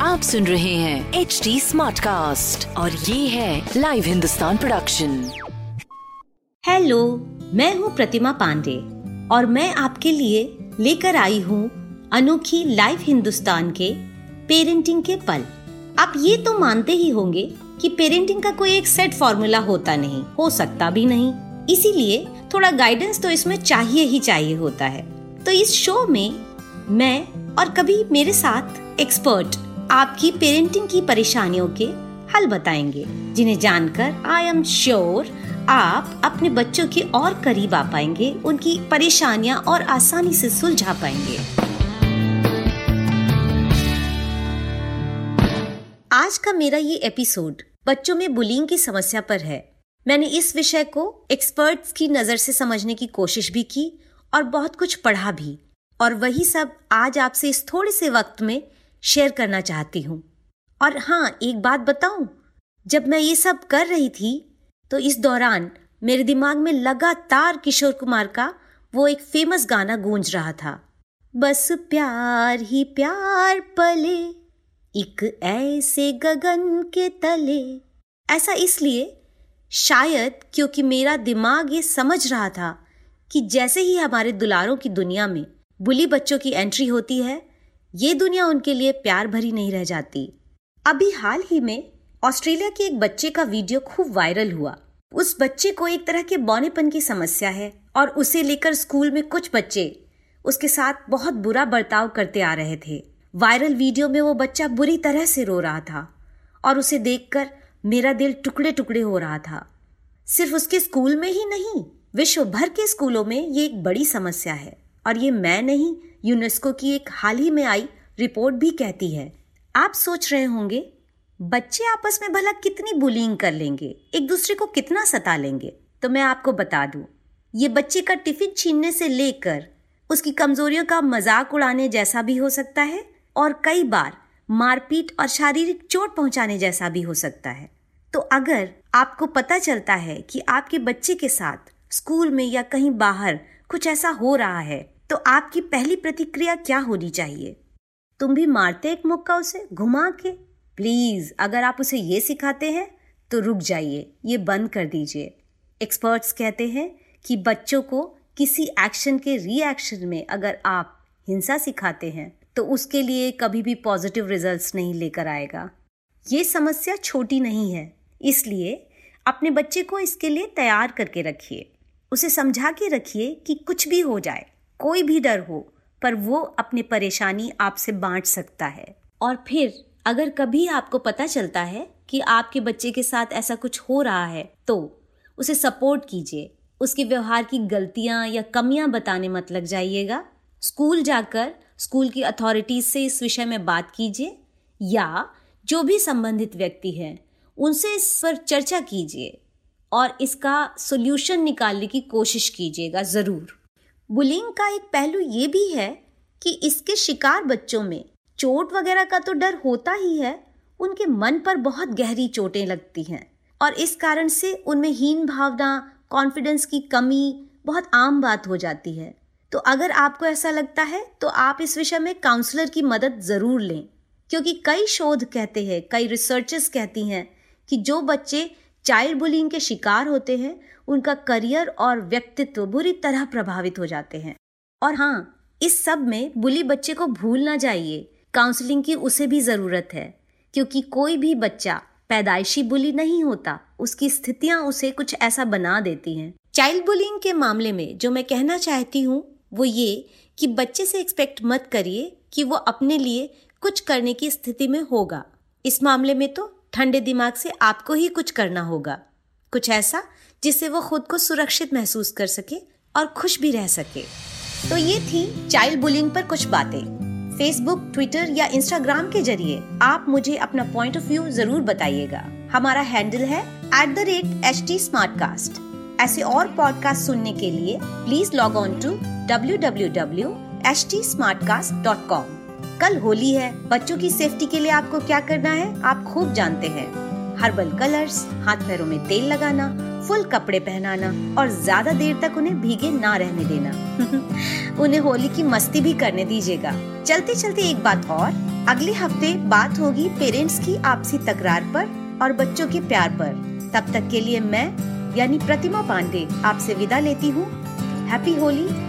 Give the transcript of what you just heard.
आप सुन रहे हैं एच डी स्मार्ट कास्ट और ये है लाइव हिंदुस्तान प्रोडक्शन हेलो मैं हूँ प्रतिमा पांडे और मैं आपके लिए लेकर आई हूँ अनोखी लाइव हिंदुस्तान के पेरेंटिंग के पल। आप ये तो मानते ही होंगे कि पेरेंटिंग का कोई एक सेट फॉर्मूला होता नहीं, हो सकता भी नहीं। इसीलिए थोड़ा गाइडेंस तो इसमें चाहिए ही चाहिए होता है। तो इस शो में मैं और कभी मेरे साथ एक्सपर्ट आपकी पेरेंटिंग की परेशानियों के हल बताएँगे, जिन्हें जानकर आई एम श्योर आप अपने बच्चों के और करीब आ पाएँगे, उनकी परेशानियाँ और आसानी से सुलझा पाएँगे। आज का मेरा ये एपिसोड बच्चों में बुलिंग की समस्या पर है। मैंने इस विषय को एक्सपर्ट्स की नज़र से समझने की कोशिश भी की और बहुत कुछ पढ़ा भी। और वही सब आज आपसे इस थोड़े से वक्त में शेयर करना चाहती हूँ। और हाँ एक बात बताऊँ, जब मैं ये सब कर रही थी तो इस दौरान मेरे दिमाग में लगातार किशोर कुमार का वो एक फ़ेमस गाना गूंज रहा था। बस प्यार ही प्यार पले, एक ऐसे गगन के तले। ऐसा इसलिए शायद क्योंकि मेरा दिमाग ये समझ रहा था कि जैसे ही हमारे दुलारों की दुनिया में बुली बच्चों की एंट्री होती है, ये दुनिया उनके लिए प्यार भरी नहीं रह जाती। अभी हाल ही में ऑस्ट्रेलिया के एक बच्चे का वीडियो खूब वायरल हुआ। उस बच्चे को एक तरह के बौनेपन की समस्या है और उसे लेकर स्कूल में कुछ बच्चे उसके साथ बहुत बुरा बर्ताव करते आ रहे थे। वायरल वीडियो में वो बच्चा बुरी तरह से रो रहा था और उसे देखकर मेरा दिल टुकड़े टुकड़े हो रहा था। सिर्फ़ उसके स्कूल में ही नहीं, विश्व भर के स्कूलों में ये एक बड़ी समस्या है। और ये मैं नहीं, यूनेस्को की एक हाल ही में आई रिपोर्ट भी कहती है। आप सोच रहे होंगे, बच्चे आपस में भला कितनी बुलिंग कर लेंगे, एक दूसरे को कितना सता लेंगे? तो मैं आपको बता दूँ, ये बच्चे का टिफ़िन छीनने से लेकर उसकी कमजोरियों का मज़ाक उड़ाने जैसा भी हो सकता है, और कई बार मारपीट और शारीरिक चोट पहुँचाने जैसा भी हो सकता है। तो अगर आपको पता चलता है कि आपके बच्चे के साथ स्कूल में या कहीं बाहर कुछ ऐसा हो रहा है तो आपकी पहली प्रतिक्रिया क्या होनी चाहिए? तुम भी मारते एक मुक्का उसे घुमा के। प्लीज़, अगर आप उसे ये सिखाते हैं तो रुक जाइए, ये बंद कर दीजिए। एक्सपर्ट्स कहते हैं कि बच्चों को किसी एक्शन के रिएक्शन में अगर आप हिंसा सिखाते हैं तो उसके लिए कभी भी पॉजिटिव रिजल्ट्स नहीं लेकर आएगा। ये समस्या छोटी नहीं है। इसलिए अपने बच्चे को इसके लिए तैयार करके रखिए। उसे समझा के रखिए कि कुछ भी हो जाए, कोई भी डर हो, पर वो अपनी परेशानी आपसे बांट सकता है। और फिर अगर कभी आपको पता चलता है कि आपके बच्चे के साथ ऐसा कुछ हो रहा है तो उसे सपोर्ट कीजिए। उसके व्यवहार की गलतियाँ या कमियाँ बताने मत लग जाइएगा। स्कूल जाकर स्कूल की अथॉरिटीज से इस विषय में बात कीजिए, या जो भी संबंधित व्यक्ति हैं, उनसे इस पर चर्चा कीजिए और इसका सोल्यूशन निकालने की कोशिश कीजिएगा ज़रूर। बुलिंग का एक पहलू ये भी है कि इसके शिकार बच्चों में चोट वगैरह का तो डर होता ही है, उनके मन पर बहुत गहरी चोटें लगती हैं और इस कारण से उनमें हीन भावना कॉन्फिडेंस की कमी बहुत आम बात हो जाती है। तो अगर आपको ऐसा लगता है तो आप इस विषय में काउंसलर की मदद ज़रूर लें। क्योंकि कई शोध कहते हैं, कई रिसर्चर्स कहती हैं कि जो बच्चे चाइल्ड बुलिंग के शिकार होते हैं, उनका करियर और व्यक्तित्व बुरी तरह प्रभावित हो जाते हैं। और हाँ इस सब में बुली बच्चे को भूल ना जाइए। काउंसलिंग की उसे भी ज़रूरत है, क्योंकि कोई भी बच्चा पैदाइशी बुली नहीं होता, उसकी स्थितियाँ उसे कुछ ऐसा बना देती हैं। चाइल्ड बुलिंग के मामले में जो मैं कहना चाहती हूँ वो ये कि बच्चे से एक्सपेक्ट मत करिए कि वो अपने लिए कुछ करने की स्थिति में होगा। इस मामले में तो ठंडे दिमाग से आपको ही कुछ करना होगा। कुछ ऐसा जिससे वो खुद को सुरक्षित महसूस कर सके और खुश भी रह सके। तो ये थी चाइल्ड बुलिंग पर कुछ बातें। फेसबुक ट्विटर या इंस्टाग्राम के ज़रिए आप मुझे अपना पॉइंट ऑफ़ व्यू ज़रूर बताइएगा। हमारा हैंडल है at the rate H T ऐसे और पॉडकास्ट सुनने के लिए प्लीज़ लॉग ऑन टू टी कल होली है। बच्चों की सेफ्टी के लिए आपको क्या करना है? आप खूब जानते हैं। हर्बल कलर्स, हाथ पैरों में तेल लगाना, फुल कपड़े पहनाना और ज़्यादा देर तक उन्हें भीगे ना रहने देना। उन्हें होली की मस्ती भी करने दीजिएगा। चलते चलते एक बात और। अगले हफ़्ते बात होगी पेरेंट्स की आपसी तकरार पर और बच्चों के प्यार पर। तब तक के लिए मैं, यानी प्रतिमा पांडे, आपसे विदा लेती हूँ। Happy Holi.